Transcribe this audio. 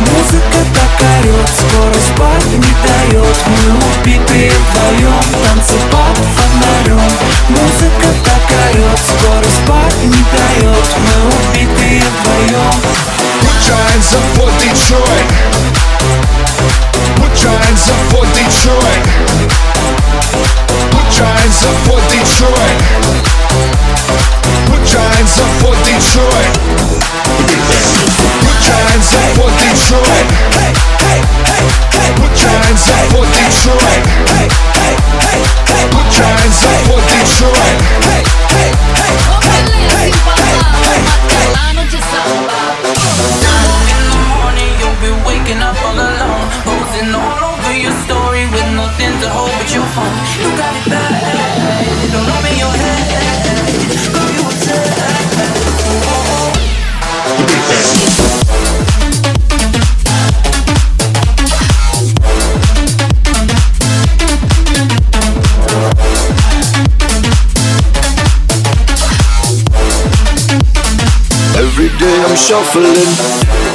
Музыка так орет, скорость пар не дает. Мы убитые вдвоем, танцы под фонарем Музыка так орет, скорость пар не дает. Мы убитые вдвоем your hands up for Detroit hold phone. You got it bad, don't open your head. Girl, you. Every day I'm shuffling